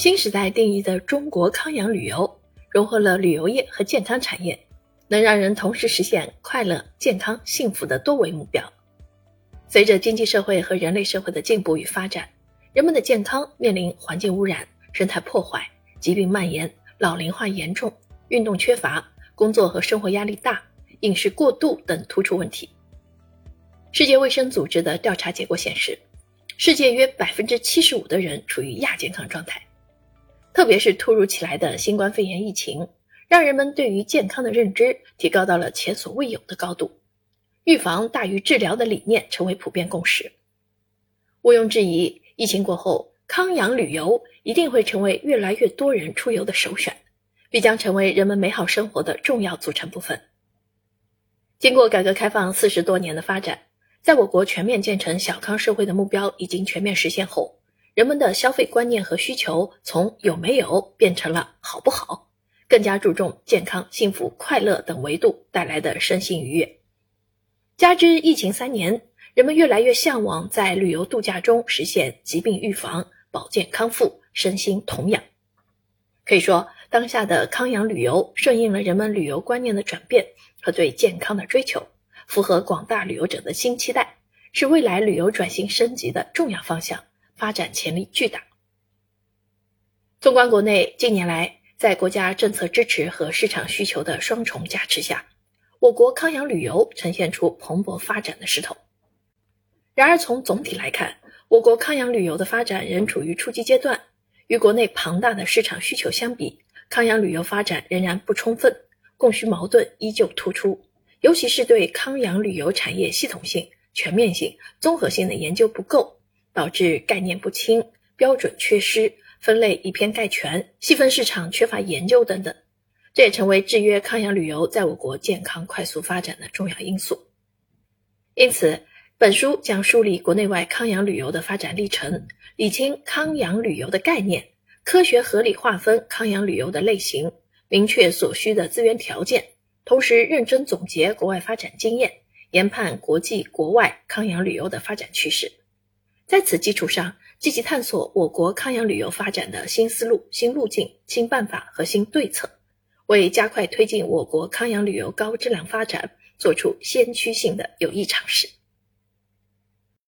新时代定义的中国康养旅游，融合了旅游业和健康产业，能让人同时实现快乐、健康、幸福的多维目标。随着经济社会和人类社会的进步与发展，人们的健康面临环境污染、生态破坏、疾病蔓延、老龄化严重、运动缺乏、工作和生活压力大、饮食过度等突出问题。世界卫生组织的调查结果显示，世界约百分之七十五的人处于亚健康状态。特别是突如其来的新冠肺炎疫情，让人们对于健康的认知提高到了前所未有的高度。预防大于治疗的理念成为普遍共识。毋庸置疑，疫情过后，康养旅游一定会成为越来越多人出游的首选，必将成为人们美好生活的重要组成部分。经过改革开放四十多年的发展，在我国全面建成小康社会的目标已经全面实现后。人们的消费观念和需求从有没有变成了好不好，更加注重健康、幸福、快乐等维度带来的身心愉悦。加之疫情三年，人们越来越向往在旅游度假中实现疾病预防、保健康复、身心同养。可以说，当下的康养旅游顺应了人们旅游观念的转变和对健康的追求，符合广大旅游者的新期待，是未来旅游转型升级的重要方向。发展潜力巨大。纵观国内，近年来在国家政策支持和市场需求的双重加持下，我国康养旅游呈现出蓬勃发展的势头。然而，从总体来看，我国康养旅游的发展仍处于初级阶段，与国内庞大的市场需求相比，康养旅游发展仍然不充分，供需矛盾依旧突出。尤其是对康养旅游产业系统性、全面性、综合性的研究不够。导致概念不清、标准缺失、分类以偏概全、细分市场缺乏研究等等，这也成为制约康养旅游在我国健康快速发展的重要因素。因此，本书将梳理国内外康养旅游的发展历程，理清康养旅游的概念，科学合理划分康养旅游的类型，明确所需的资源条件，同时认真总结国外发展经验，研判国际国外康养旅游的发展趋势。在此基础上，积极探索我国康养旅游发展的新思路、新路径、新办法和新对策，为加快推进我国康养旅游高质量发展做出先驱性的有益尝试。